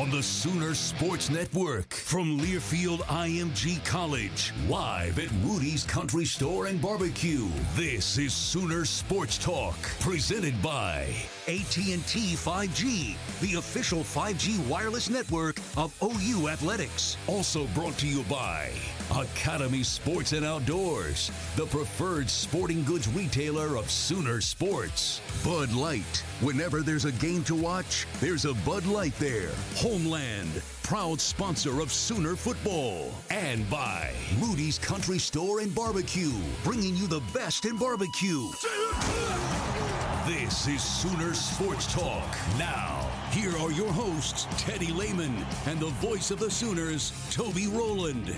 On the Sooner Sports Network from Learfield IMG College, live at Rudy's Country Store and Barbecue. This is Sooner Sports Talk, presented by AT&T 5G, the official 5G wireless network of OU Athletics. Also brought to you by Academy Sports and Outdoors, the preferred sporting goods retailer of Sooner Sports. Bud Light. Whenever there's a game to watch, there's a Bud Light there. Homeland, proud sponsor of Sooner football. And by Rudy's Country Store and Barbecue, bringing you the best in barbecue. This is Sooner Sports Talk. Now, here are your hosts, Teddy Lehman and the voice of the Sooners, Toby Rowland.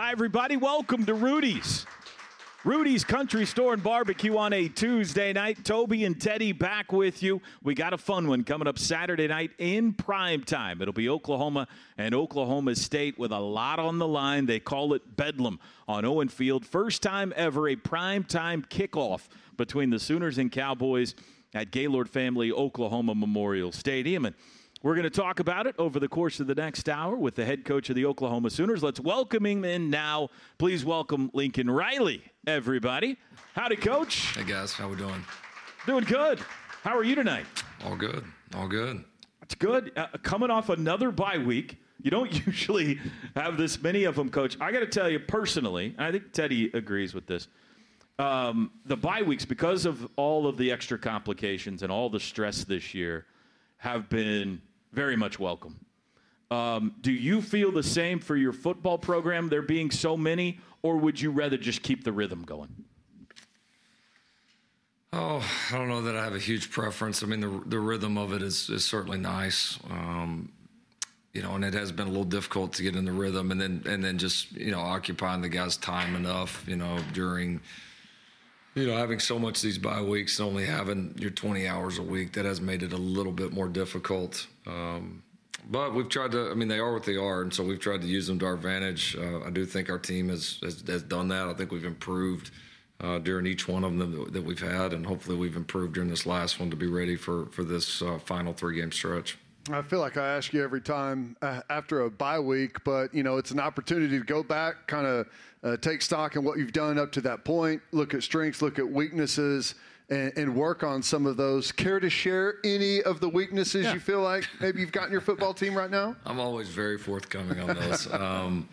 Hi, everybody. Welcome to Rudy's. Rudy's Country Store and Barbecue on a Tuesday night. Toby and Teddy back with you. We got a fun one coming up Saturday night in prime time. It'll be Oklahoma and Oklahoma State with a lot on the line. They call it Bedlam on Owen Field. First time ever a prime time kickoff between the Sooners and Cowboys at Gaylord Family Oklahoma Memorial Stadium. And we're going to talk about it over the course of the next hour with the head coach of the Oklahoma Sooners. Let's welcome him in now. Please welcome Lincoln Riley, everybody. Howdy, coach. Hey guys, how we doing? Doing good. How are you tonight? All good. All good. It's good. Uh, coming off another bye week. You don't usually have this many of them, coach. I got to tell you personally, and I think Teddy agrees with this. Um, the bye weeks, because of all of the extra complications and all the stress this year, have been very much welcome. Um, do you feel the same for your football program, there being so many, or would you rather just keep the rhythm going? Oh, I don't know that I have a huge preference. I mean, the the rhythm of it is is certainly nice. Um, you know, and it has been a little difficult to get in the rhythm, and then and then just you know occupying the guys' time enough. You know, during you know having so much these bye weeks, and only having your 20 hours a week, that has made it a little bit more difficult. Um, but we've tried to. I mean, they are what they are, and so we've tried to use them to our advantage. Uh, I do think our team has, has has done that. I think we've improved uh, during each one of them that, we've had, and hopefully we've improved during this last one to be ready for for this uh, final three game stretch. I feel like I ask you every time uh, after a bye week, but you know it's an opportunity to go back, kind of uh, take stock in what you've done up to that point, look at strengths, look at weaknesses, and, and work on some of those. Care to share any of the weaknesses yeah. you feel like maybe you've got in your football team right now? I'm always very forthcoming on those. um,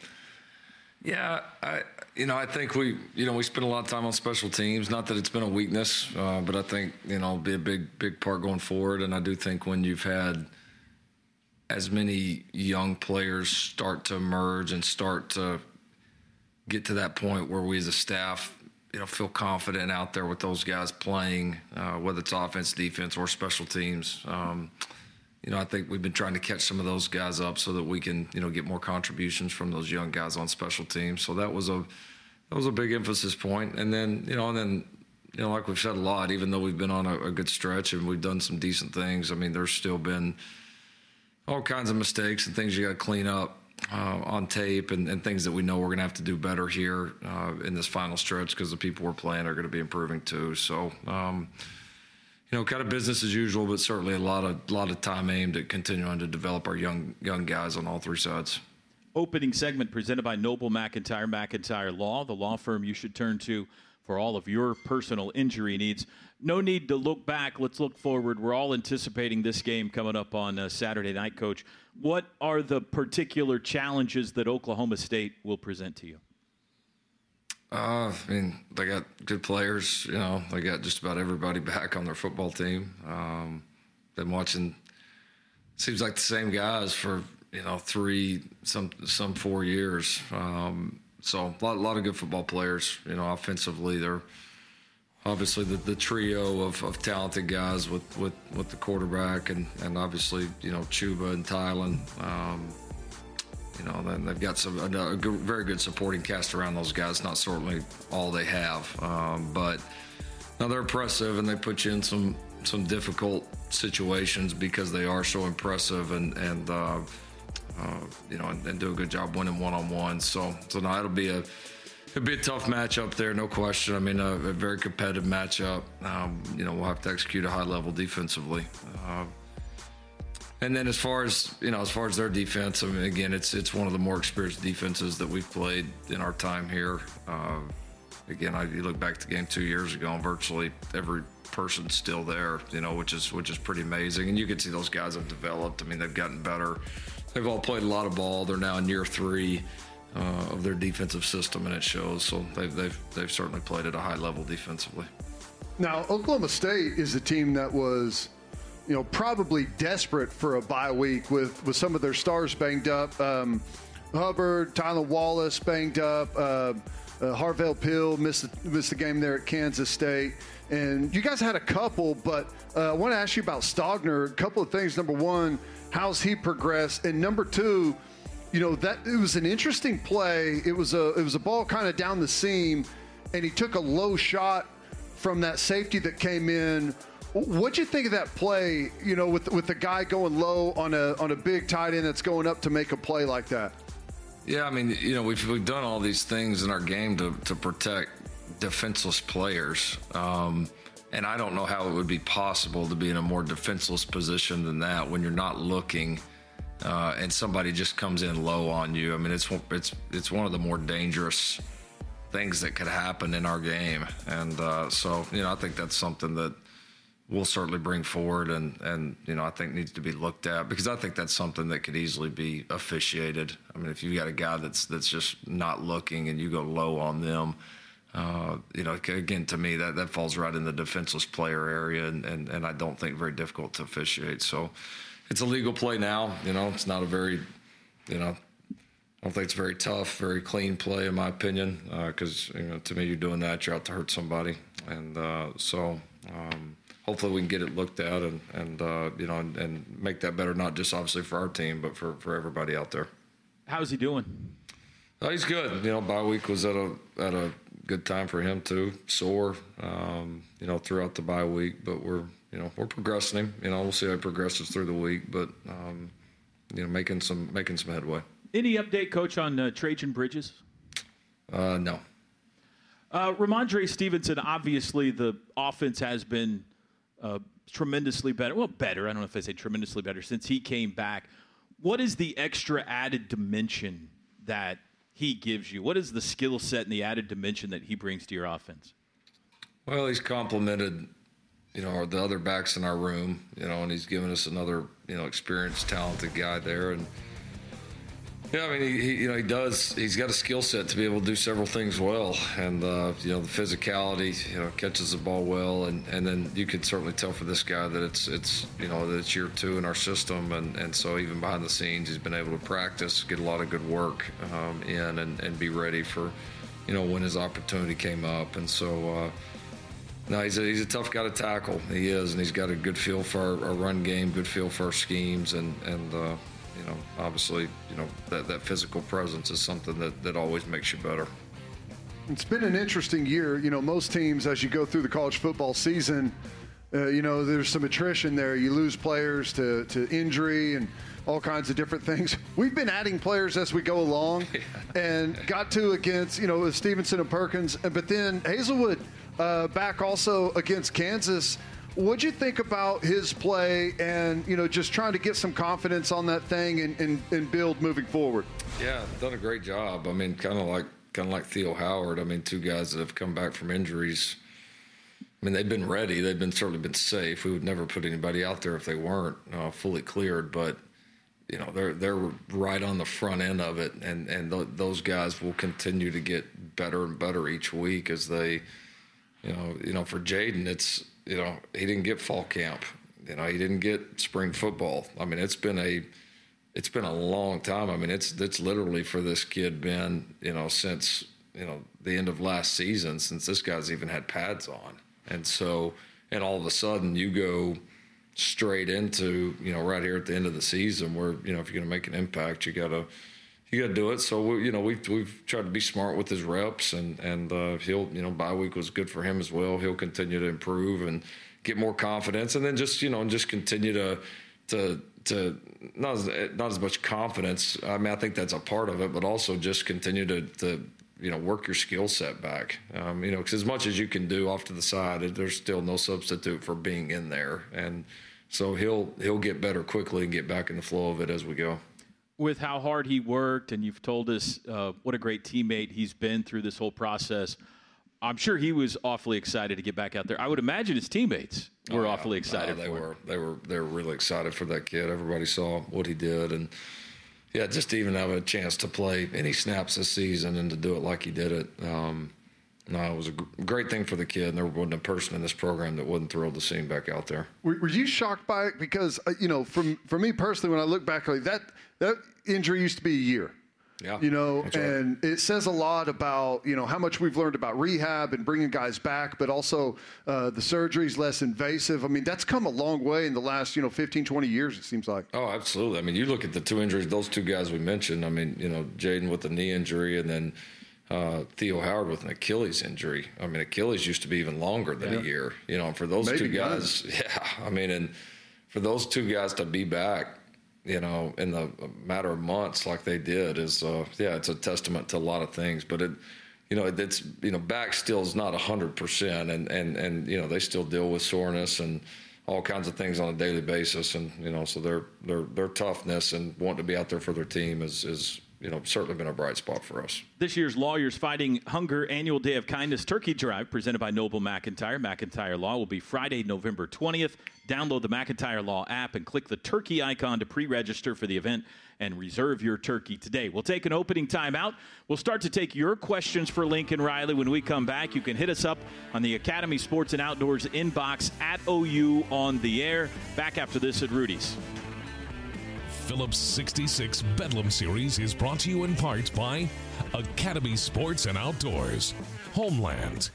yeah, I, you know, I think we, you know, we spend a lot of time on special teams. Not that it's been a weakness, uh, but I think you know, it'll be a big, big part going forward. And I do think when you've had as many young players start to emerge and start to get to that point where we as a staff, you know, feel confident out there with those guys playing, uh, whether it's offense, defense, or special teams. Um, you know, I think we've been trying to catch some of those guys up so that we can, you know, get more contributions from those young guys on special teams. So that was a that was a big emphasis point. And then, you know, and then, you know, like we've said a lot, even though we've been on a, a good stretch and we've done some decent things, I mean, there's still been all kinds of mistakes and things you got to clean up uh, on tape and, and, things that we know we're going to have to do better here uh, in this final stretch because the people we're playing are going to be improving too. So, um, you know, kind of business as usual, but certainly a lot of lot of time aimed at continuing to develop our young young guys on all three sides. Opening segment presented by Noble McIntyre McIntyre Law, the law firm you should turn to for all of your personal injury needs. No need to look back. Let's look forward. We're all anticipating this game coming up on uh, Saturday night, Coach. What are the particular challenges that Oklahoma State will present to you? Uh, I mean, they got good players. You know, they got just about everybody back on their football team. Um, been watching. Seems like the same guys for you know three, some some four years. Um, so a lot, a lot of good football players. You know, offensively, they're obviously the, the trio of, of talented guys with, with, with the quarterback and, and obviously you know Chuba and Tylan. Um, you know, then they've got some a, a good, very good supporting cast around those guys. Not certainly all they have, um, but now they're impressive and they put you in some some difficult situations because they are so impressive and and uh, uh, you know and, and, do a good job winning one on one. So so now it'll be a It'd be a tough matchup there, no question. I mean, a, a very competitive matchup. Um, you know, we'll have to execute a high level defensively. Uh, and then as far as you know, as far as their defense, I mean, again, it's it's one of the more experienced defenses that we've played in our time here. Uh, again, I, you look back to the game two years ago, and virtually every person's still there, you know, which is which is pretty amazing. And you can see those guys have developed. I mean, they've gotten better. They've all played a lot of ball. They're now in year three uh, of their defensive system, and it shows. So they've, they've, they've certainly played at a high level defensively. Now, Oklahoma State is a team that was, you know, probably desperate for a bye week with, with some of their stars banged up. Um, Hubbard, Tylan Wallace banged up. Uh, uh, Harvell Pill missed missed the game there at Kansas State. And you guys had a couple, but uh, I want to ask you about Stogner. A couple of things. Number one, how's he progressed? And number two, you know that it was an interesting play. It was a it was a ball kind of down the seam, and he took a low shot from that safety that came in. What'd you think of that play? You know, with with the guy going low on a on a big tight end that's going up to make a play like that. Yeah, I mean, you know, we've we've done all these things in our game to to protect defenseless players. Um, and I don't know how it would be possible to be in a more defenseless position than that when you're not looking uh, and somebody just comes in low on you. I mean, it's it's it's one of the more dangerous things that could happen in our game, and uh, so you know, I think that's something that we'll certainly bring forward, and and you know, I think needs to be looked at because I think that's something that could easily be officiated. I mean, if you've got a guy that's that's just not looking and you go low on them. Uh, you know, again, to me, that, that falls right in the defenseless player area, and, and, and I don't think very difficult to officiate. So, it's a legal play now. You know, it's not a very, you know, I don't think it's very tough, very clean play in my opinion. Because uh, you know, to me, you're doing that, you're out to hurt somebody, and uh, so um, hopefully we can get it looked at and and uh, you know and, and, make that better, not just obviously for our team, but for for everybody out there. How's he doing? Oh, he's good. You know, bye week was at a at a good time for him too. Sore, um, you know, throughout the bye week, but we're you know, we're progressing him. You know, we'll see how he progresses through the week, but um, you know, making some making some headway. Any update, Coach, on uh, Trejan Bridges? Uh, no. Uh, Rhamondre Stevenson, obviously the offense has been uh, tremendously better. Well, better. I don't know if I say tremendously better since he came back. What is the extra added dimension that he gives you? What is the skill set and the added dimension that he brings to your offense? Well, he's complemented you know, the other backs in our room, you know, and he's given us another, you know, experienced, talented guy there. And, Yeah, I mean, he, he, you know he does. He's got a skill set to be able to do several things well, and uh, you know the physicality. You know, catches the ball well, and, and then you can certainly tell for this guy that it's it's you know that it's year two in our system, and, and so even behind the scenes, he's been able to practice, get a lot of good work um, in, and, and be ready for you know when his opportunity came up, and so. Uh, no, he's a, he's a tough guy to tackle. He is, and he's got a good feel for our, our run game, good feel for our schemes, and and uh, you know, obviously, you know, that, that physical presence is something that, that always makes you better. It's been an interesting year. You know, most teams, as you go through the college football season, uh, you know, there's some attrition there. You lose players to, to injury and all kinds of different things. We've been adding players as we go along and got to against, you know, Stevenson and Perkins. And, But then Haselwood uh, back also against Kansas. What'd you think about his play and, you know, just trying to get some confidence on that thing and, and, and build moving forward? Yeah, done a great job. I mean, kind of like kind of like Theo Howard. I mean, two guys that have come back from injuries. I mean, they've been ready. They've been certainly been safe. We would never put anybody out there if they weren't uh, fully cleared. But you know, they're they're right on the front end of it, and and th- those guys will continue to get better and better each week as they, you know, you know, for Jadon, it's you know, he didn't get fall camp. You know, he didn't get spring football. I mean, it's been a it's been a long time. I mean, it's it's literally for this kid been, you know, since, you know, the end of last season since this guy's even had pads on. And so and all of a sudden you go straight into, you know, right here at the end of the season where, you know, if you're going to make an impact, you got to you got to do it. So we, you know, we've we've tried to be smart with his reps, and and uh, he'll, you know, bye week was good for him as well. He'll continue to improve and get more confidence, and then just you know, and just continue to to to not as not as much confidence. I mean, I think that's a part of it, but also just continue to to you know work your skill set back. Um, you know, because as much as you can do off to the side, there's still no substitute for being in there, and so he'll he'll get better quickly and get back in the flow of it as we go with how hard he worked, and you've told us uh, what a great teammate he's been through this whole process. I'm sure he was awfully excited to get back out there. I would imagine his teammates were oh, yeah. awfully excited. Uh, they were. Him. They were. They were really excited for that kid. Everybody saw what he did, and yeah, just to even have a chance to play any snaps this season and to do it like he did it. Um, no, it was a great thing for the kid. And there wasn't a person in this program that wasn't thrilled to see him back out there. Were, were you shocked by it? Because uh, you know, from for me personally, when I look back, like that that injury used to be a year. Yeah, you know, and it says a lot about you know how much we've learned about rehab and bringing guys back, but also uh, the surgery's less invasive. I mean, that's come a long way in the last you know 15, 20 years. It seems like. Oh, absolutely. I mean, you look at the two injuries; those two guys we mentioned. I mean, you know, Jadon with the knee injury, and then uh, Theo Howard with an Achilles injury. I mean, Achilles used to be even longer than yeah. a year. You know, for those Maybe two guys, none. yeah. I mean, and for those two guys to be back, you know, in the matter of months like they did is, uh, yeah, it's a testament to a lot of things. But it, you know, it's you know, back still is not hundred percent, and and and you know, they still deal with soreness and all kinds of things on a daily basis, and you know, so their their their toughness and wanting to be out there for their team is is you know, certainly been a bright spot for us. This year's Lawyers Fighting Hunger Annual Day of Kindness Turkey Drive, presented by Noble McIntyre. McIntyre Law will be Friday, November 20th. Download the McIntyre Law app and click the turkey icon to pre register for the event and reserve your turkey today. We'll take an opening timeout. We'll start to take your questions for Lincoln Riley when we come back. You can hit us up on the Academy Sports and Outdoors inbox at OU on the air. Back after this at Rudy's. Phillips 66 Bedlam Series is brought to you in part by Academy Sports and Outdoors, Homeland,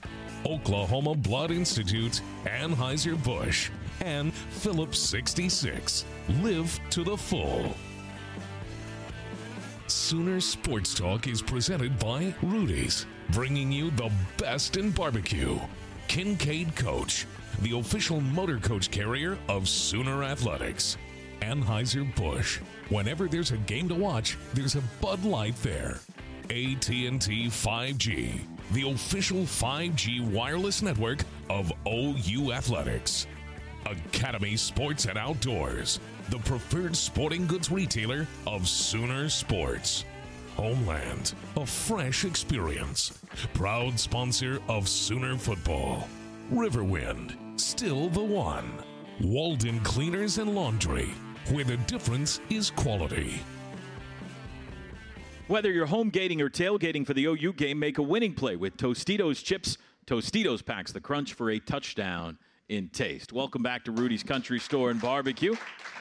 Oklahoma Blood Institute, Anheuser-Busch, and Phillips 66. Live to the full. Sooner Sports Talk is presented by Rudy's, bringing you the best in barbecue. Kincaid Coach, the official motor coach carrier of Sooner Athletics. Anheuser-Busch. Whenever there's a game to watch, there's a Bud Light there. AT&T 5G, the official 5G wireless network of OU Athletics. Academy Sports and Outdoors, the preferred sporting goods retailer of Sooner Sports. Homeland, a fresh experience. Proud sponsor of Sooner Football. Riverwind, still the one. Walden Cleaners and Laundry, where the difference is quality. Whether you're home gating or tailgating for the OU game, make a winning play with Tostitos chips. Tostitos packs the crunch for a touchdown in taste. Welcome back to Rudy's Country Store and Barbecue.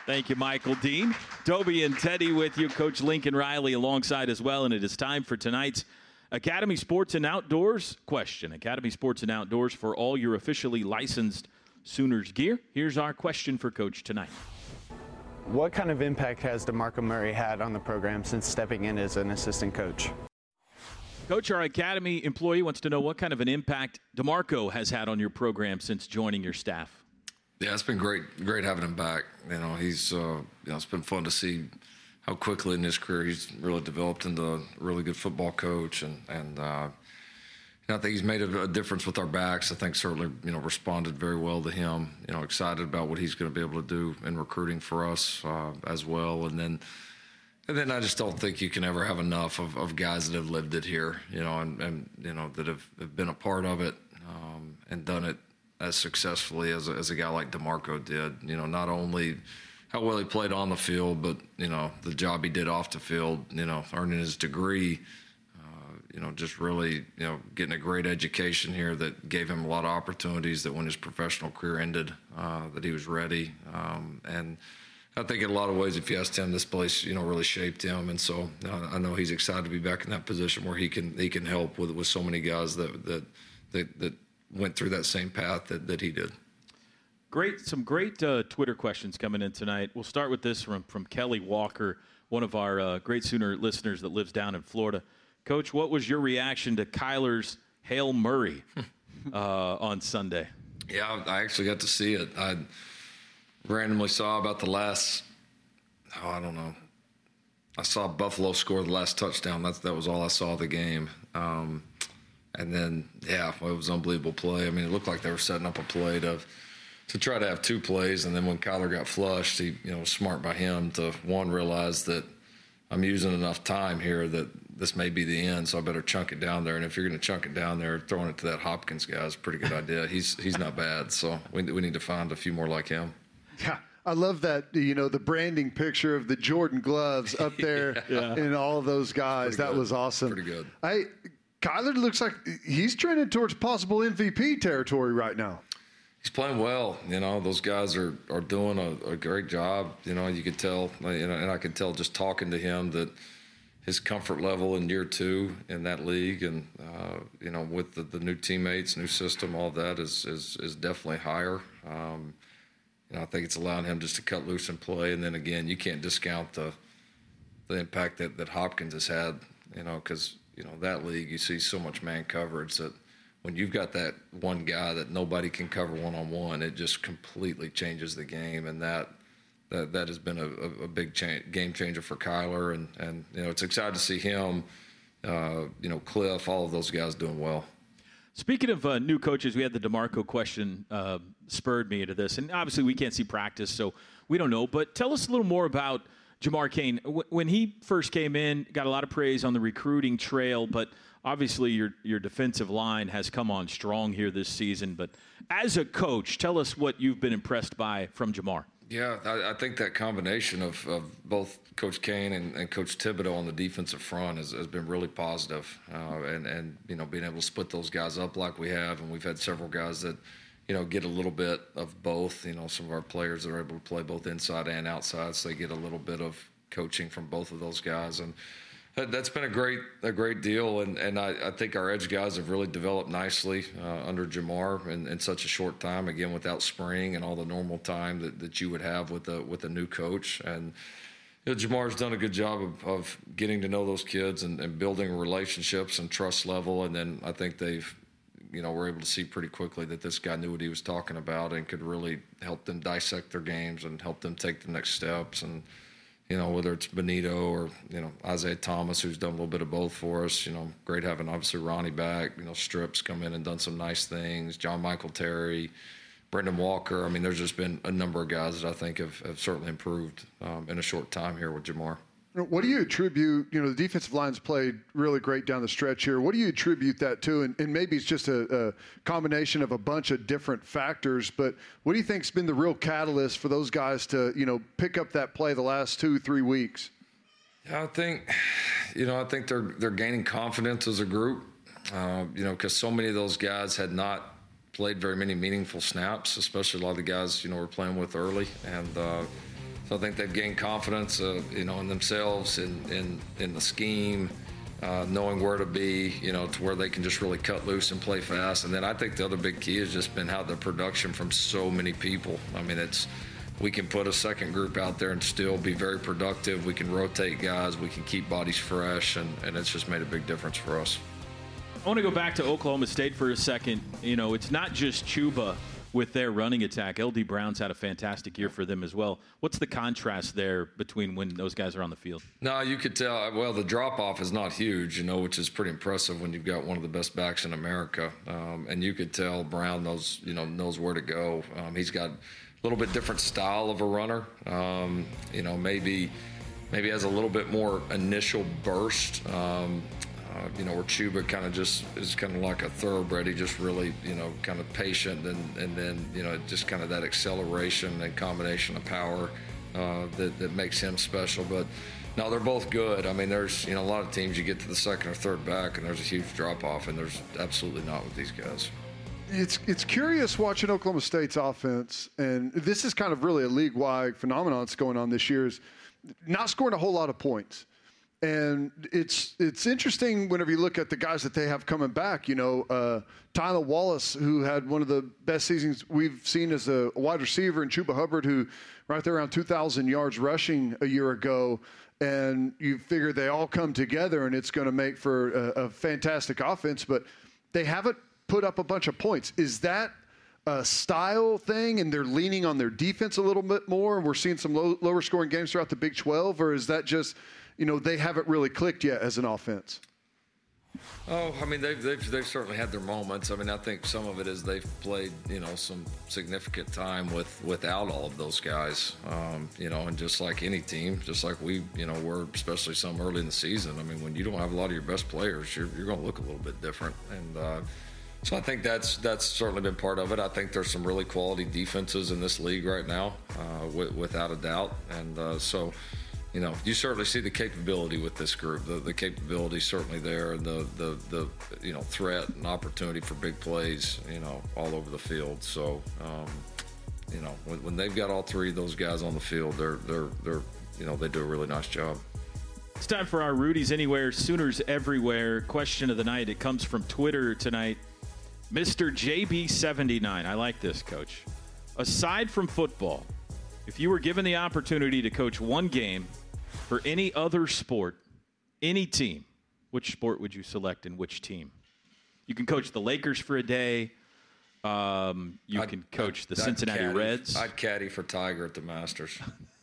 Thank you, Michael Dean. Toby and Teddy with you. Coach Lincoln Riley alongside as well. And it is time for tonight's Academy Sports and Outdoors question. Academy Sports and Outdoors for all your officially licensed Sooners gear. Here's our question for Coach tonight. What kind of impact has DeMarco Murray had on the program since stepping in as an assistant coach? Coach, our Academy employee wants to know what kind of an impact DeMarco has had on your program since joining your staff. Yeah, it's been great, great having him back. You know, he's, uh, you know, it's been fun to see how quickly in his career he's really developed into a really good football coach, and and uh, I think he's made a, a, difference with our backs. I think certainly you know responded very well to him. You know, excited about what he's going to be able to do in recruiting for us uh, as well. And then and then I just don't think you can ever have enough of, of guys that have lived it here. You know, and, and you know that have, have been a part of it um, and done it as successfully as a, as a guy like DeMarco did. You know, not only how well he played on the field, but you know the job he did off the field. You know, earning his degree you know, just really, you know, getting a great education here that gave him a lot of opportunities that when his professional career ended, uh, that he was ready. Um, and I think in a lot of ways, if you asked him, this place, you know, really shaped him. And so uh, I know he's excited to be back in that position where he can he can help with with so many guys that that that, that went through that same path that, that he did. Great, some great uh, Twitter questions coming in tonight. We'll start with this from from Kelly Walker, one of our uh, great Sooner listeners that lives down in Florida. Coach, what was your reaction to Kyler's Hail Murray uh, on Sunday? Yeah, I actually got to see it. I randomly saw about the last, oh, I don't know. I saw Buffalo score the last touchdown. That's that was all I saw of the game. Um, and then, yeah, it was unbelievable play. I mean, it looked like they were setting up a play to to try to have two plays. And then when Kyler got flushed, he, you know, smart by him to one realize that I'm using enough time here that this may be the end, so I better chunk it down there. And if you're going to chunk it down there, throwing it to that Hopkins guy is a pretty good idea. He's he's not bad, so we we need to find a few more like him. Yeah. I love that, you know, the branding picture of the Jordan gloves up there yeah. and all of those guys. That was awesome. Pretty good. I Kyler looks like he's trending towards possible MVP territory right now. He's playing well. You know, those guys are, are doing a, a great job. You know, you could tell, you know, and I could tell just talking to him that – his comfort level in year two in that league, and uh, you know, with the, the, new teammates, new system, all that is is, is definitely higher. Um, you know, I think it's allowing him just to cut loose and play. And then again, you can't discount the the impact that, that Hopkins has had. You know, because you know that league, you see so much man coverage that when you've got that one guy that nobody can cover one on one, it just completely changes the game, and that that that has been a, a big game changer for Kyler, and and you know it's exciting to see him, uh, you know Kliff, all of those guys doing well. Speaking of uh, new coaches, we had the Demarco question uh, spurred me into this, and obviously we can't see practice, so we don't know. But tell us a little more about Jamar Cain. W- when he first came in, got a lot of praise on the recruiting trail, but obviously your your defensive line has come on strong here this season. But as a coach, tell us what you've been impressed by from Jamar. Yeah, I, I, think that combination of, of both Coach Cain and, and, Coach Thibodeaux on the defensive front has, has been really positive. Uh, and, and, you know, being able to split those guys up like we have, and we've had several guys that, you know, get a little bit of both. You know, some of our players that are able to play both inside and outside, so they get a little bit of coaching from both of those guys. And that's been a great a great deal, and, and I, I think our edge guys have really developed nicely uh, under Jamar in, in, such a short time. Again, without spring and all the normal time that, that you would have with a with a new coach, and you know, Jamar's done a good job of, of getting to know those kids and, and building relationships and trust level. And then I think they've you know, were able to see pretty quickly that this guy knew what he was talking about and could really help them dissect their games and help them take the next steps. And you know, whether it's Benito or, you know, Isaiah Thomas, who's done a little bit of both for us. You know, great having obviously Ronnie back. You know, Strips come in and done some nice things. John Michael Terry, Brendan Walker. I mean, there's just been a number of guys that I think have, have certainly improved um, in a short time here with Jamar. What do you attribute? You know, the defensive line's played really great down the stretch here. What do you attribute that to? And, and maybe it's just a, a, combination of a bunch of different factors. But what do you think's been the real catalyst for those guys to, you know, pick up that play the last two, three weeks? Yeah, I think, you know, I think they're they're gaining confidence as a group. Uh, you know, because so many of those guys had not played very many meaningful snaps, especially a lot of the guys you know were playing with early, and uh, so I think they've gained confidence, uh, you know, in themselves, in in, in the scheme, uh, knowing where to be, you know, to where they can just really cut loose and play fast. And then I think the other big key has just been how the production from so many people. I mean, it's we can put a second group out there and still be very productive. We can rotate guys, we can keep bodies fresh, and, and it's just made a big difference for us. I want to go back to Oklahoma State for a second. You know, it's not just Chuba with their running attack. LD Brown's had a fantastic year for them as well. What's the contrast there between when those guys are on the field? No, you could tell. Well, the drop off is not huge, you know, which is pretty impressive when you've got one of the best backs in America. Um, and you could tell Brown knows, you know, knows where to go. Um, he's got a little bit different style of a runner. Um, you know, maybe maybe has a little bit more initial burst. Um, uh, you know, where Chuba kind of just is kind of like a thoroughbred. He just really, you know, kind of patient and, and then, you know, just kind of that acceleration and combination of power uh, that, that makes him special. But no, they're both good. I mean, there's, you know, a lot of teams you get to the second or third back and there's a huge drop off, and there's absolutely not with these guys. It's it's curious watching Oklahoma State's offense, and this is kind of really a league wide phenomenon that's going on this year. Is not scoring a whole lot of points. And it's it's interesting whenever you look at the guys that they have coming back. You know, uh, Tylan Wallace, who had one of the best seasons we've seen as a wide receiver, and Chuba Hubbard, who right there around 2,000 yards rushing a year ago. And you figure they all come together, and it's going to make for a, a fantastic offense. But they haven't put up a bunch of points. Is that a style thing, and they're leaning on their defense a little bit more, and we're seeing some low, lower scoring games throughout the Big 12, or is that just you know, they haven't really clicked yet as an offense. Oh, I mean, they've, they've, they've certainly had their moments. I mean, I think some of it is they've played, you know, some significant time with without all of those guys. Um, you know, and just like any team, just like we, you know, were especially some early in the season. I mean, when you don't have a lot of your best players, you're, you're going to look a little bit different. And uh, so I think that's that's certainly been part of it. I think there's some really quality defenses in this league right now, uh, w- without a doubt. And uh, so you know, you certainly see the capability with this group. The, the capability certainly there, and the, the the you know threat and opportunity for big plays, you know, all over the field. So, um, you know, when, when they've got all three of those guys on the field, they're they're they're you know they do a really nice job. It's time for our Rudy's Anywhere, Sooners Everywhere question of the night. It comes from Twitter tonight. Mr. JB79. I like this, coach. Aside from football, if you were given the opportunity to coach one game for any other sport, any team, which sport would you select and which team? You can coach the Lakers for a day. Um, you I'd, can coach the I'd Cincinnati caddy, Reds. I'd caddy for Tiger at the Masters.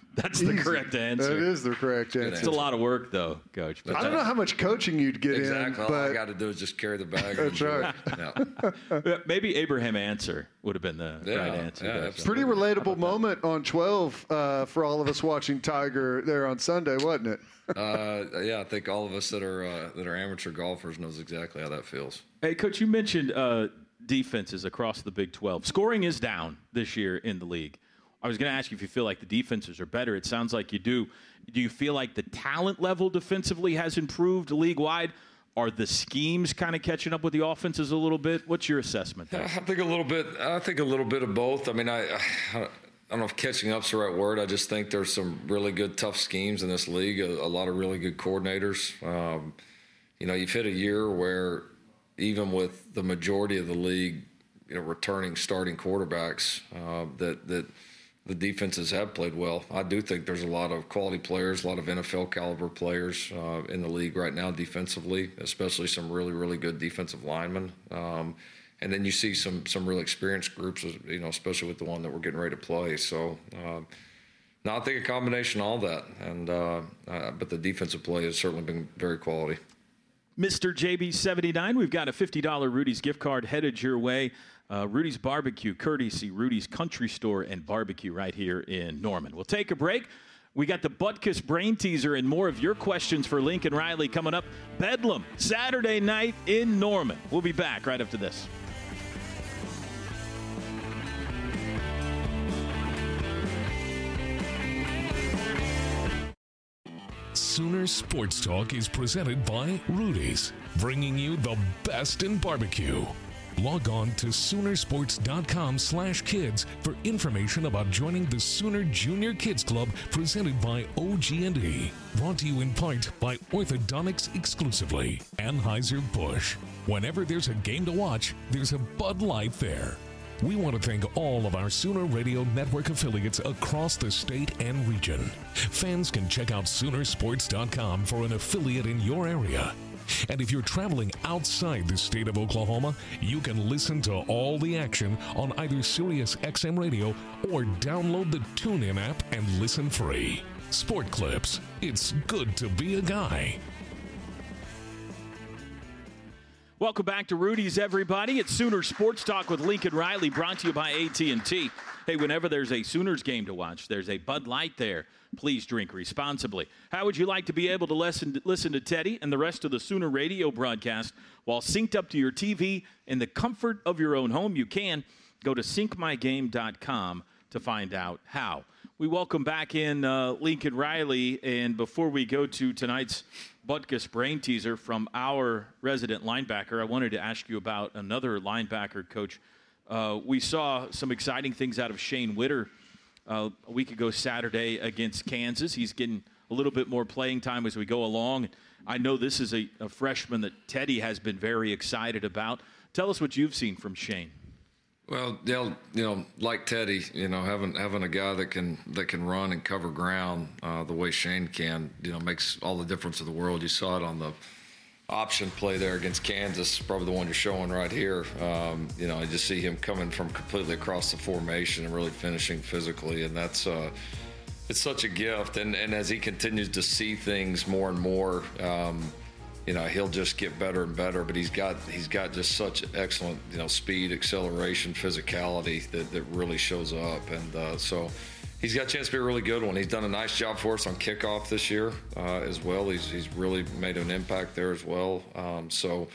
That's the correct answer. That is the correct answer. It's a lot of work, though, coach. But I don't know how much coaching you'd get exactly. in, All I got to do is just carry the bag. That's right. Yeah. Maybe Abraham Ancer would have been the Yeah, right answer. yeah, there. pretty relatable moment on 12 uh, for all of us watching Tiger there on Sunday, wasn't it? uh, yeah, I think all of us that are uh, that are amateur golfers knows exactly how that feels. Hey, coach, you mentioned uh, defenses across the Big 12. Scoring is down this year in the league. I was going to ask you if you feel like the defenses are better. It sounds like you do. Do you feel like the talent level defensively has improved league wide? Are the schemes kind of catching up with the offenses a little bit? What's your assessment there? I think a little bit. I think a little bit of both. I mean, I, I, don't know if catching up's the right word. I just think there's some really good, tough schemes in this league. A, a lot of really good coordinators. Um, you know, you've hit a year where even with the majority of the league, you know, returning starting quarterbacks, uh, that that the defenses have played well. I do think there's a lot of quality players, a lot of NFL caliber players uh, in the league right now defensively, especially some really, really good defensive linemen. Um, and then you see some some really experienced groups, you know, especially with the one that we're getting ready to play. So, um, no, I think a combination of all that, and uh, uh, but the defensive play has certainly been very quality. Mr. JB79, we've got a $50 Rudy's gift card headed your way. Uh, Rudy's Barbecue, courtesy Rudy's Country Store and Barbecue right here in Norman. We'll take a break. We got the Butkus Brain Teaser and more of your questions for Lincoln Riley coming up. Bedlam, Saturday night in Norman. We'll be back right after this. Sooner Sports Talk is presented by Rudy's, bringing you the best in barbecue. Log on to Soonersports.com slash kids for information about joining the Sooner Junior Kids Club presented by OG&E. Brought to you in part by Orthodontics exclusively, Anheuser-Busch. Whenever there's a game to watch, there's a Bud Light there. We want to thank all of our Sooner Radio Network affiliates across the state and region. Fans can check out Soonersports.com for an affiliate in your area. And if you're traveling outside the state of Oklahoma, you can listen to all the action on either Sirius XM Radio or download the TuneIn app and listen free. Sport Clips. It's good to be a guy. Welcome back to Rudy's, everybody. It's Sooner Sports Talk with Lincoln Riley, brought to you by AT&T. Hey, whenever there's a Sooners game to watch, there's a Bud Light there. Please drink responsibly. How would you like to be able to listen, listen to Teddy and the rest of the Sooner radio broadcast while synced up to your TV in the comfort of your own home? You can go to syncmygame.com to find out how. We welcome back in uh, Lincoln Riley, and before we go to tonight's Butkus brain teaser from our resident linebacker, I wanted to ask you about another linebacker coach. Uh, we saw some exciting things out of Shane Witter uh, a week ago Saturday against Kansas. He's getting a little bit more playing time as we go along. I know this is a, a freshman that Teddy has been very excited about. Tell us what you've seen from Shane. Well, you know, like Teddy, you know, having having a guy that can that can run and cover ground uh, the way Shane can, you know, makes all the difference in the world. You saw it on the option play there against Kansas, probably the one you're showing right here. Um, you know, I just see him coming from completely across the formation and really finishing physically, and that's uh, it's such a gift. And and as he continues to see things more and more. Um, you know he'll just get better and better. But he's got he's got just such excellent you know speed, acceleration, physicality that, that really shows up, and uh, so he's got a chance to be a really good one. He's done a nice job for us on kickoff this year uh, as well. He's he's really made an impact there as well. Um, so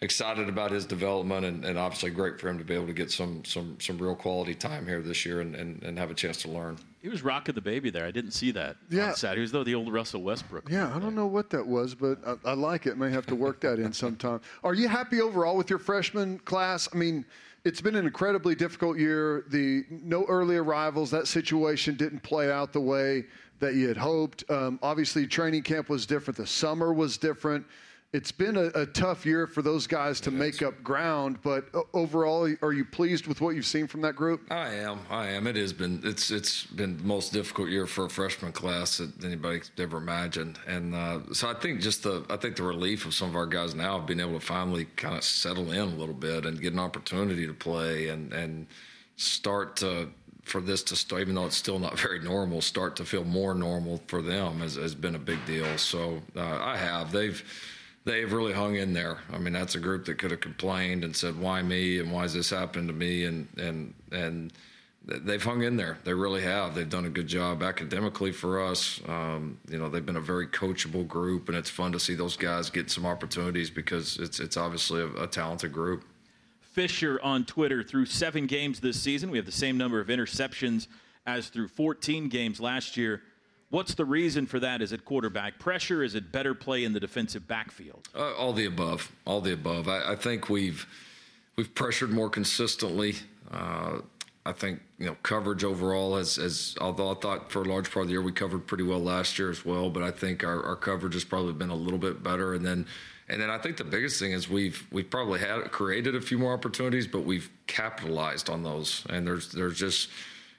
excited about his development and, and, obviously great for him to be able to get some some some real quality time here this year and, and, and have a chance to learn. He was rocking the baby there. I didn't see that. Yeah, on Saturday. He was though the old Russell Westbrook. Yeah, I don't know what that was, but I, I like it. May have to work that in sometime. Are you happy overall with your freshman class? I mean, it's been an incredibly difficult year. The no early arrivals. That situation didn't play out the way that you had hoped. Um, obviously, training camp was different. The summer was different it's been a, a, tough year for those guys to make up ground. But overall, are you pleased with what you've seen from that group? I am. I am. It has been. It's it's been the most difficult year for a freshman class that anybody ever imagined. And uh, so I think just the I think the relief of some of our guys now being able to finally kind of settle in a little bit and get an opportunity to play and and start to for this to start, even though it's still not very normal, start to feel more normal for them has, has been a big deal. So uh, I have. They've they've really hung in there. I mean, that's a group that could have complained and said, "Why me?" and "Why is this happening to me?" and and and they've hung in there. They really have. They've done a good job academically for us. Um, you know, they've been a very coachable group, and it's fun to see those guys get some opportunities because it's it's obviously a, a talented group. Fisher on Twitter through seven games this season. We have the same number of interceptions as through 14 games last year. What's the reason for that? Is it quarterback pressure? Is it better play in the defensive backfield? Uh, all the above. All the above. I, I think we've we've pressured more consistently. Uh, I think you know coverage overall has, has although I thought for a large part of the year we covered pretty well last year as well, but I think our, our coverage has probably been a little bit better. And then and then I think the biggest thing is we've we've probably had created a few more opportunities, but we've capitalized on those. And there's there's just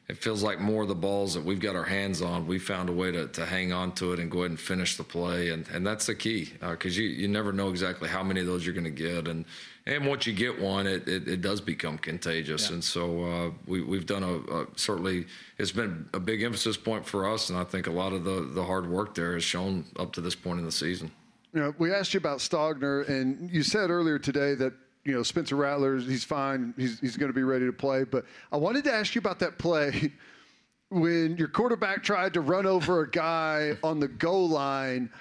it feels like more of the balls that we've got our hands on, we found a way to, to hang on to it and go ahead and finish the play. And, and that's the key because uh, you, you never know exactly how many of those you're going to get. And, and once you get one, it, it, it does become contagious. Yeah. And so uh, we, we've done a, a, certainly, it's been a big emphasis point for us. And I think a lot of the, the hard work there has shown up to this point in the season. You know, we asked you about Stogner, and you said earlier today that you know, Spencer Rattler, he's fine. He's, he's going to be ready to play. But I wanted to ask you about that play when your quarterback tried to run over a guy on the goal line.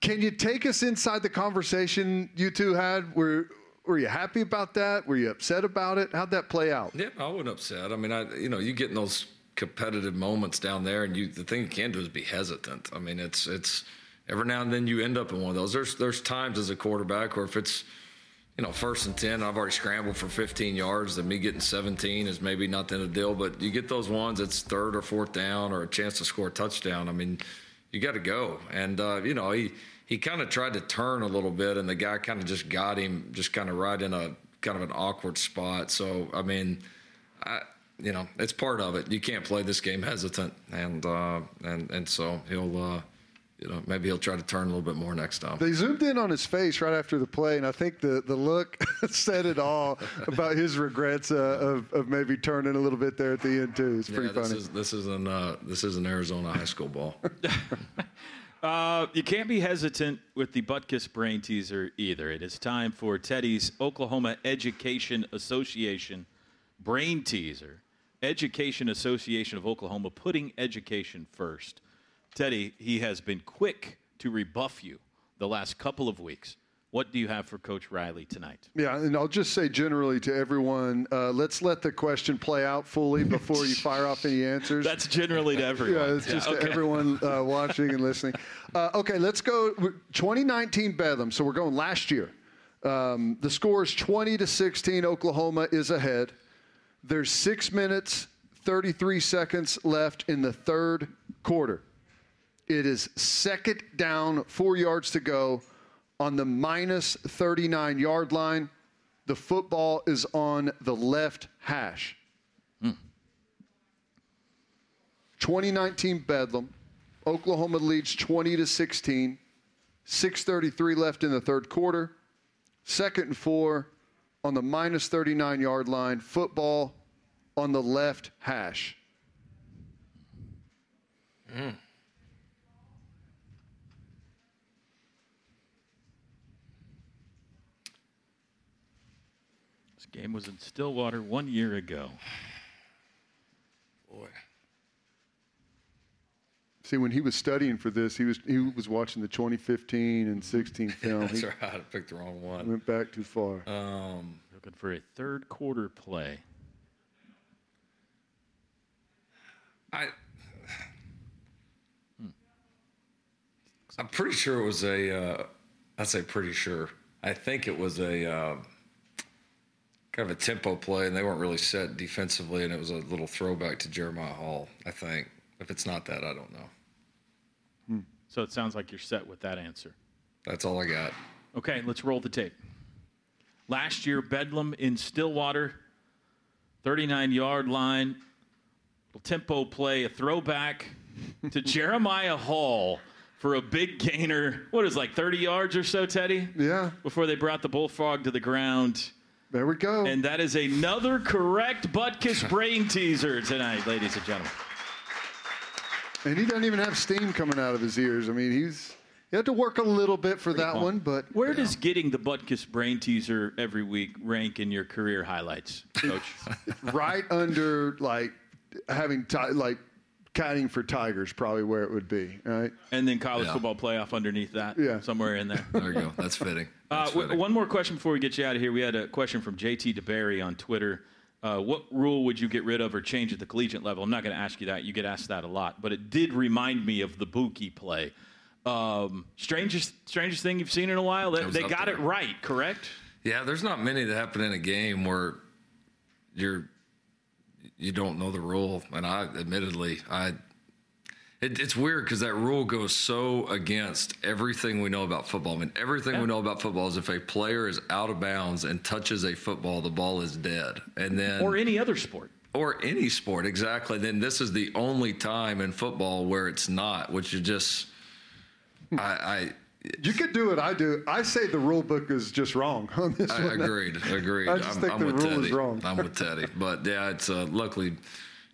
Can you take us inside the conversation you two had? Were were you happy about that? Were you upset about it? How'd that play out? Yeah, I wasn't upset. I mean, I you know, you get in those competitive moments down there, and you the thing you can do is be hesitant. I mean, it's it's every now and then you end up in one of those. There's there's times as a quarterback, or if it's you know first and ten, I've already scrambled for 15 yards, and me getting 17 is maybe not of the deal. But you get those ones, it's third or fourth down, or a chance to score a touchdown. I mean, you got to go, and uh, you know he he kind of tried to turn a little bit, and the guy kind of just got him, just kind of right in a kind of an awkward spot. So I mean, I you know it's part of it. You can't play this game hesitant, and uh, and and so he'll. Uh, you know, maybe he'll try to turn a little bit more next time. They zoomed in on his face right after the play, and I think the, the look said it all about his regrets uh, of, of maybe turning a little bit there at the end too. It's pretty yeah, this funny. Is, this is an uh, this is an Arizona high school ball. Uh, you can't be hesitant with the Butkus brain teaser either. It is time for Teddy's Oklahoma Education Association brain teaser. Education Association of Oklahoma putting education first. Teddy, he has been quick to rebuff you the last couple of weeks. What do you have for Coach Riley tonight? Yeah, and I'll just say generally to everyone, uh, let's let the question play out fully before you fire off any answers. That's generally to everyone. Yeah, it's just okay. to everyone uh, watching and listening. Uh, okay, let's go. 2019 Bedlam. So we're going last year. Um, the score is 20 to 16. Oklahoma is ahead. There's six minutes, 33 seconds left in the third quarter. It is second down, four yards to go on the minus 39 yard line. The football is on the left hash. 2019 Bedlam. Oklahoma leads 20 to 16. 6:33 left in the third quarter. Second and four on the minus 39 yard line. Football on the left hash. This game was in Stillwater one year ago. Boy. See, when he was studying for this, he was he was watching the 2015 and 16 film. That's he right. I picked the wrong one. went back too far. Um, Looking for a third quarter play. I. I'm pretty sure it was a. Uh, I say pretty sure. I think it was a uh, kind of a tempo play, and they weren't really set defensively, and it was a little throwback to Jeremiah Hall. I think. If it's not that, I don't know. Hmm. So it sounds like you're set with that answer. That's all I got. Okay, let's roll the tape. Last year, Bedlam in Stillwater, 39 yard line, little tempo play, a throwback to Jeremiah Hall for a big gainer. What is like 30 yards or so, Teddy? Yeah, Before they brought the bullfrog to the ground. There we go. And that is another correct Butkus brain teaser tonight, ladies and gentlemen. And he doesn't even have steam coming out of his ears. I mean, he's he had to work a little bit for that Come one, but Where does getting the Butkus brain teaser every week rank in your career highlights, Coach? right under like having ti- like counting for Tigers, probably where it would be. Right? and then college Yeah. football playoff underneath that, Yeah. somewhere in there. There you go. That's fitting. Uh, That's w- one more question before we get you out of here. We had a question from JT DeBerry on Twitter. Uh, what rule would you get rid of or change at the collegiate level? I'm not going to ask you that. You get asked that a lot, but it did remind me of the Buki play. Um, strangest, strangest thing you've seen in a while. They, they got there. it right, correct? Yeah, there's not many that happen in a game where you're you don't know the rule, and I admittedly I. It, it's weird because that rule goes so against everything we know about football. I mean, everything we know about football is if a player is out of bounds and touches a football, the ball is dead. And then Or any other sport. or any sport exactly then this is the only time in football where it's not which is just i i You could do what I do. I say the rule book is just wrong on this I one. agreed. Agreed. I just I'm, think I'm the with rule is Teddy. wrong. I'm with Teddy. But yeah, it's uh, luckily,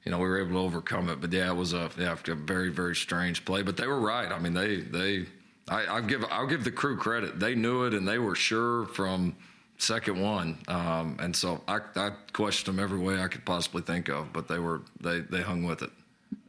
you know, we were able to overcome it. But yeah, it was a yeah, a very very strange play. But they were right. I mean, they they I, I'll give I'll give the crew credit. They knew it and they were sure from second one. Um, and so I, I questioned them every way I could possibly think of. But they were they they hung with it.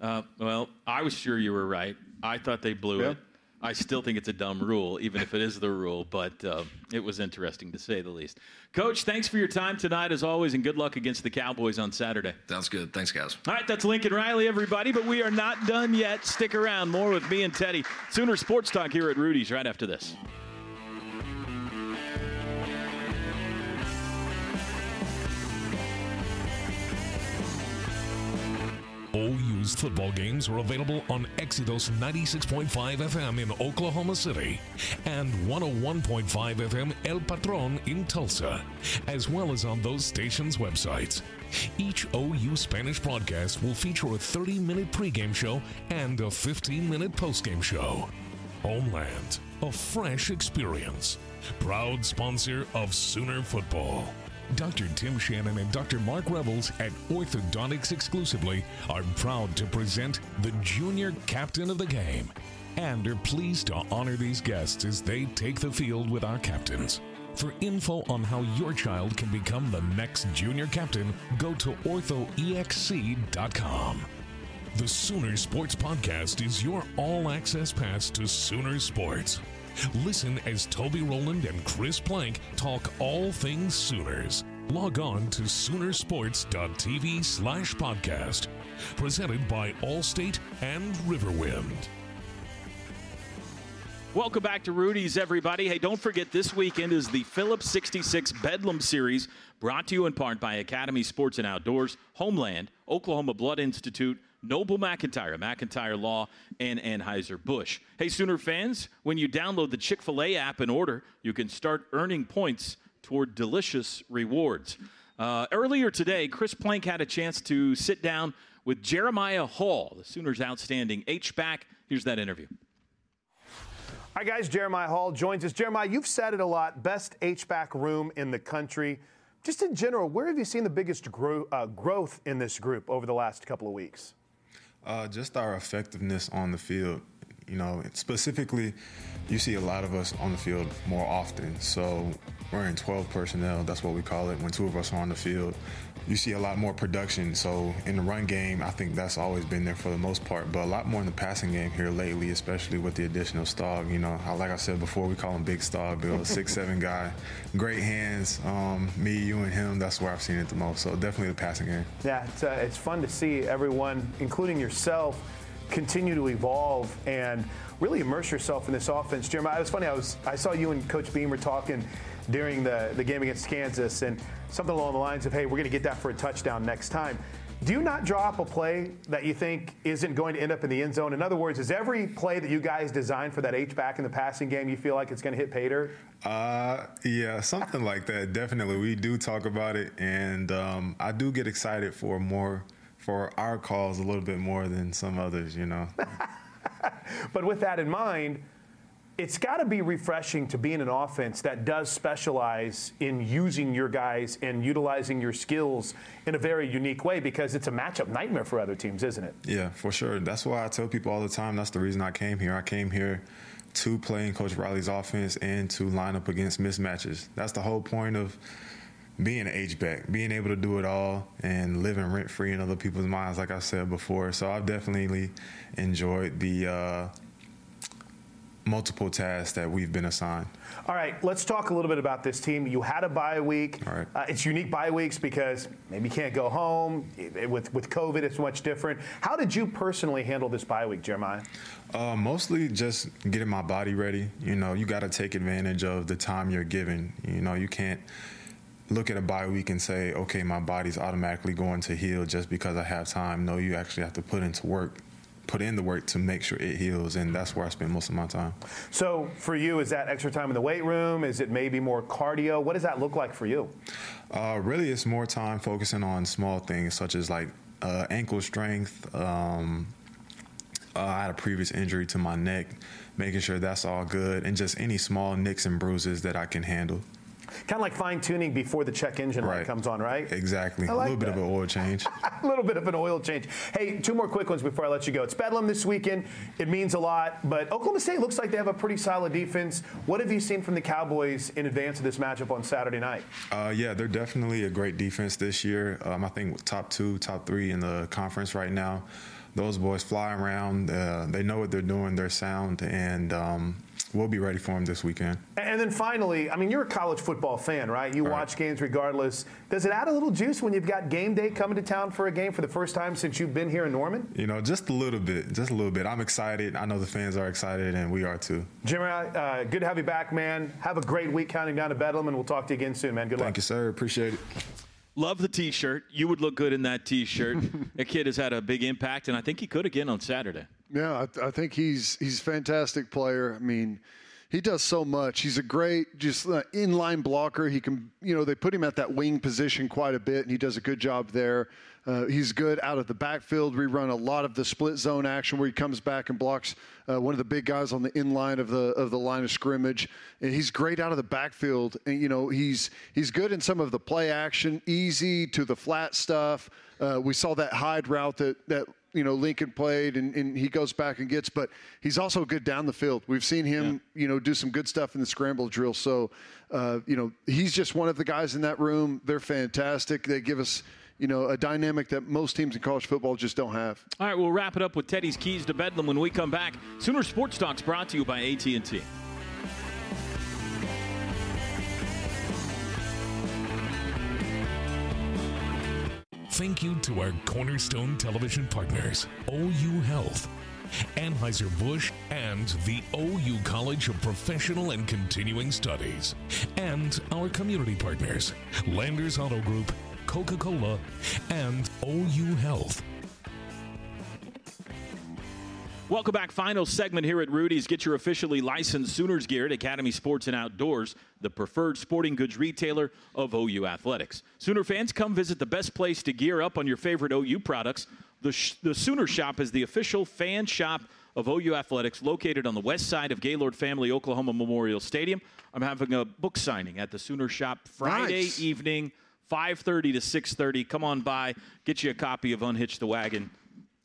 Uh, well, I was sure you were right. I thought they blew Yeah. it. I still think it's a dumb rule, even if it is the rule, but uh, it was interesting to say the least. Coach, thanks for your time tonight, as always, and good luck against the Cowboys on Saturday. Sounds good. Thanks, guys. All right, that's Lincoln Riley, everybody, but we are not done yet. Stick around. More with me and Teddy. Sooner Sports Talk here at Rudy's right after this. OU's football games are available on Exodus 96.5 FM in Oklahoma City and 101.5 FM El Patron in Tulsa, as well as on those stations' websites. Each OU Spanish broadcast will feature a 30 minute pregame show and a 15 minute postgame show. Homeland, a fresh experience. Proud sponsor of Sooner Football. Dr. Tim Shannon and Dr. Mark Revels at Orthodontics exclusively are proud to present the junior captain of the game and are pleased to honor these guests as they take the field with our captains. For info on how your child can become the next junior captain, go to orthoexc.com. The Sooner Sports Podcast is your all access pass to Sooner Sports. Listen as Toby Rowland and Chris Plank talk all things Sooners. Log on to Soonersports.tv slash podcast. Presented by Allstate and Riverwind. Welcome back to Rudy's, everybody. Hey, don't forget this weekend is the Phillips 66 Bedlam Series, brought to you in part by Academy Sports and Outdoors, Homeland, Oklahoma Blood Institute, Noble McIntyre, McIntyre Law, and Anheuser-Busch. Hey, Sooner fans, when you download the Chick fil A app in order, you can start earning points toward delicious rewards. Uh, earlier today, Chris Plank had a chance to sit down with Jeremiah Hall, the Sooners' outstanding H-back. Here's that interview. Hi, guys. Jeremiah Hall joins us. Jeremiah, you've said it a lot best H-back room in the country. Just in general, where have you seen the biggest gro- uh, growth in this group over the last couple of weeks? Uh, just our effectiveness on the field. You know, specifically, you see a lot of us on the field more often. So we're in 12 personnel. That's what we call it when two of us are on the field. You see a lot more production. So in the run game, I think that's always been there for the most part, but a lot more in the passing game here lately, especially with the addition of Stog. You know, like I said before, we call him Big Stog, Bill, six seven guy, great hands. Um, me, you, and him. That's where I've seen it the most. So definitely the passing game. Yeah, it's, uh, it's fun to see everyone, including yourself, continue to evolve and really immerse yourself in this offense. Jeremiah, it was funny. I was I saw you and Coach Beamer talking during the, the game against Kansas, and something along the lines of, hey, we're going to get that for a touchdown next time. Do you not drop a play that you think isn't going to end up in the end zone? In other words, is every play that you guys designed for that H back in the passing game, you feel like it's going to hit pay dirt? Uh, yeah, something like that. Definitely, we do talk about it, and um, I do get excited for more for our calls a little bit more than some others. You know. but with that in mind, it's got to be refreshing to be in an offense that does specialize in using your guys and utilizing your skills in a very unique way because it's a matchup nightmare for other teams, isn't it? Yeah, for sure. That's why I tell people all the time that's the reason I came here. I came here to play in Coach Riley's offense and to line up against mismatches. That's the whole point of being an H-back, being able to do it all and living rent free in other people's minds, like I said before. So I've definitely enjoyed the uh, multiple tasks that we've been assigned. All right, let's talk a little bit about this team. You had a bye week. Right. Uh, it's unique bye weeks because maybe you can't go home. With with COVID, it's much different. How did you personally handle this bye week, Jeremiah? Uh, mostly just getting my body ready. You know, you got to take advantage of the time you're given. You know, you can't look at a bye week and say, okay, my body's automatically going to heal just because I have time. No, you actually have to put into work put in the work to make sure it heals, and that's where I spend most of my time. So, for you, is that extra time in the weight room? Is it maybe more cardio? What does that look like for you? Uh, really, it's more time focusing on small things such as like uh, ankle strength. Um, uh, I had a previous injury to my neck, making sure that's all good, and just any small nicks and bruises that I can handle. Kind of like fine tuning before the check engine Right. light comes on, right? Exactly. Like a little bit of an oil change. a little bit of an oil change. Hey, two more quick ones before I let you go. It's Bedlam this weekend. It means a lot, but Oklahoma State looks like they have a pretty solid defense. What have you seen from the Cowboys in advance of this matchup on Saturday night? Uh, yeah, they're definitely a great defense this year. Um, I think top two, top three in the conference right now. Those boys fly around. Uh, they know what they're doing. They're sound, and um, we'll be ready for them this weekend. And then finally, I mean, you're a college football fan, right? You right. watch games regardless. Does it add a little juice when you've got game day coming to town for a game for the first time since you've been here in Norman? You know, just a little bit, just a little bit. I'm excited. I know the fans are excited, and we are too. Jimmy, uh, good to have you back, man. Have a great week counting down to Bedlam, and we'll talk to you again soon, man. Good luck. Thank you, sir. Appreciate it. Love the T-shirt. You would look good in that T-shirt. that kid has had a big impact, and I think he could again on Saturday. Yeah, I, th- I think he's he's a fantastic player. I mean, he does so much. He's a great just uh, inline blocker. He can, you know, they put him at that wing position quite a bit, and he does a good job there. Uh, he's good out of the backfield. We run a lot of the split zone action where he comes back and blocks uh, one of the big guys on the inline of the of the line of scrimmage. And he's great out of the backfield. And you know, he's he's good in some of the play action, easy to the flat stuff. Uh, we saw that hide route that that you know Lincoln played, and, and he goes back and gets. But he's also good down the field. We've seen him, yeah. you know, do some good stuff in the scramble drill. So, uh, you know, he's just one of the guys in that room. They're fantastic. They give us. You know, a dynamic that most teams in college football just don't have. All right, we'll wrap it up with Teddy's keys to Bedlam when we come back. Sooner Sports Talks brought to you by AT&T. Thank you to our cornerstone television partners, OU Health, Anheuser-Busch, and the OU College of Professional and Continuing Studies, and our community partners, Landers Auto Group, Coca-Cola, and OU Health. Welcome back. Final segment here at Rudy's. Get your officially licensed Sooners gear at Academy Sports and Outdoors, the preferred sporting goods retailer of OU Athletics. Sooner fans, come visit the best place to gear up on your favorite OU products. The, sh- the Sooner Shop is the official fan shop of OU Athletics, located on the west side of Gaylord Family Oklahoma Memorial Stadium. I'm having a book signing at the Sooner Shop Friday nice. evening, 5:30 to 6:30. Come on by, get you a copy of Unhitch the Wagon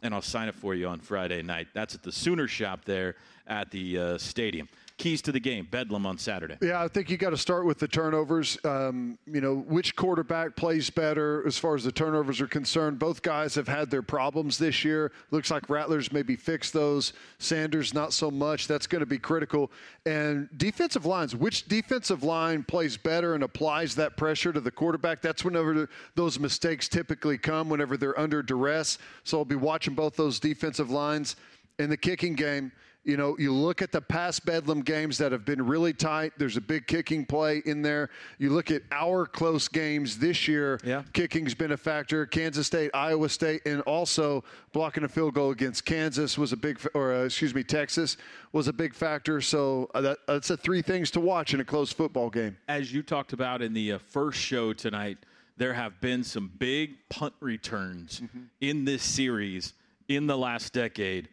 and I'll sign it for you on Friday night. That's at the Sooner Shop there at the uh, stadium keys to the game, Bedlam on Saturday? Yeah, I think you got to start with the turnovers. Um, you know, which quarterback plays better as far as the turnovers are concerned. Both guys have had their problems this year. Looks like Rattlers maybe fixed those. Sanders, not so much. That's going to be critical. And defensive lines, which defensive line plays better and applies that pressure to the quarterback? That's whenever those mistakes typically come, whenever they're under duress. So I'll be watching both those defensive lines. In the kicking game, you know, you look at the past Bedlam games that have been really tight. There's a big kicking play in there. You look at our close games this year. Yeah. Kicking's been a factor. Kansas State, Iowa State, and also blocking a field goal against Kansas was a big, or uh, excuse me, Texas was a big factor. So uh, that, that's the three things to watch in a close football game. As you talked about in the uh, first show tonight, there have been some big punt returns mm-hmm. in this series in the last decade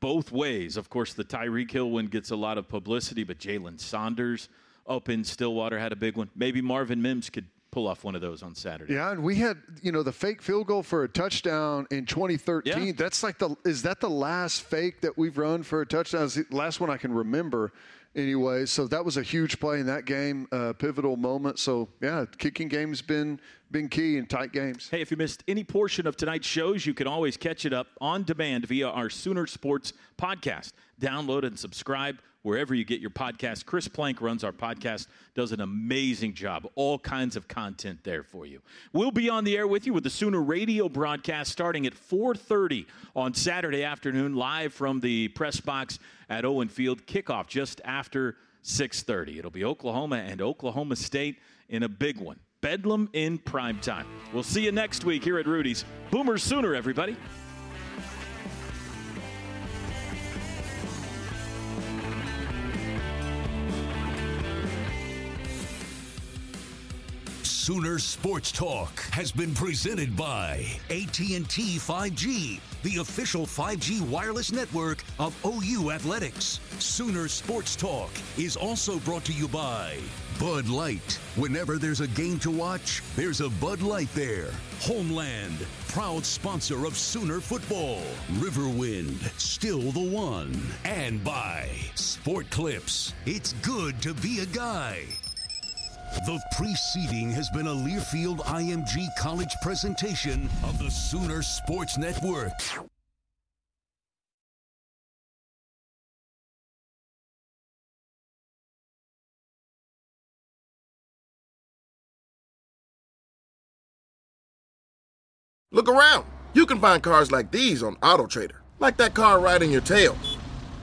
both ways. Of course, the Tyreek Hill one gets a lot of publicity, but Jalen Saunders up in Stillwater had a big one. Maybe Marvin Mims could pull off one of those on Saturday. Yeah, and we had, you know, the fake field goal for a touchdown in 2013. Yeah. That's like the is that the last fake that we've run for a touchdown? It's the last one I can remember anyway. So that was a huge play in that game, uh, pivotal moment. So yeah, kicking game's been been key in tight games. Hey, if you missed any portion of tonight's shows, you can always catch it up on demand via our Sooner Sports podcast. Download and subscribe wherever you get your podcast. Chris Plank runs our podcast, does an amazing job. All kinds of content there for you. We'll be on the air with you with the Sooner radio broadcast starting at 4:30 on Saturday afternoon, live from the press box at Owen Field. Kickoff just after 6:30. It'll be Oklahoma and Oklahoma State in a big one. Bedlam in prime time. We'll see you next week here at Rudy's. Boomers Sooner, everybody. Sooner Sports Talk has been presented by AT&T 5G, the official 5G wireless network of OU Athletics. Sooner Sports Talk is also brought to you by Bud Light. Whenever there's a game to watch, there's a Bud Light there. Homeland, proud sponsor of Sooner football. Riverwind, still the one. And by Sport Clips. It's good to be a guy. The preceding has been a Learfield IMG College presentation of the Sooner Sports Network. Look around. You can find cars like these on AutoTrader, like that car right in your tail.